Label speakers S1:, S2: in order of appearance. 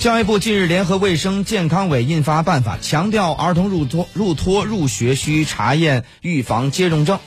S1: 教育部近日联合卫生健康委印发办法强调儿童入托入托入学需查验预防接种证。